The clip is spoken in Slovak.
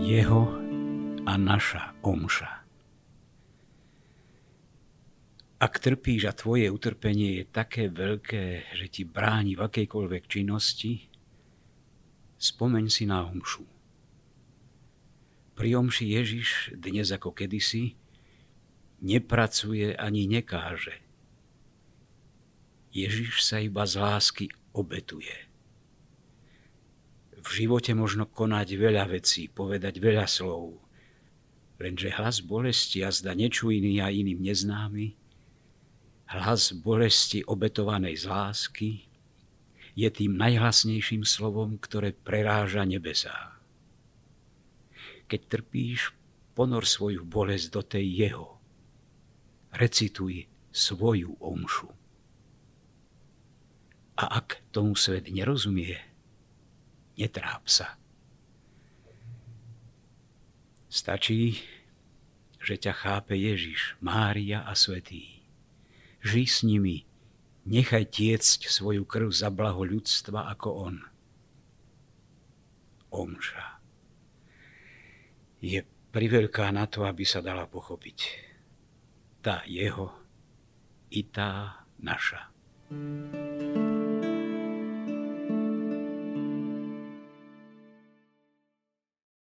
jeho a naša omša. Ak trpíš a tvoje utrpenie je také veľké, že ti bráni v akejkoľvek činnosti, spomeň si na omšu. Pri omši Ježiš dnes ako kedysi nepracuje ani nekáže. Ježiš sa iba z lásky obetuje. V živote možno konať veľa vecí, povedať veľa slov, lenže hlas bolesti a zda nečujný a iným neznámy, hlas bolesti obetovanej z lásky je tým najhlasnejším slovom, ktoré preráža nebesá. Keď trpíš, ponor svoju bolesť do tej jeho. Recituj svoju omšu. A ak tomu svet nerozumie, netráp sa. Stačí, že ťa chápe Ježiš, Mária a Svetý. Žij s nimi, nechaj tiecť svoju krv za blaho ľudstva ako On. Omša je priveľká na to, aby sa dala pochopiť. Tá jeho i tá naša. thank you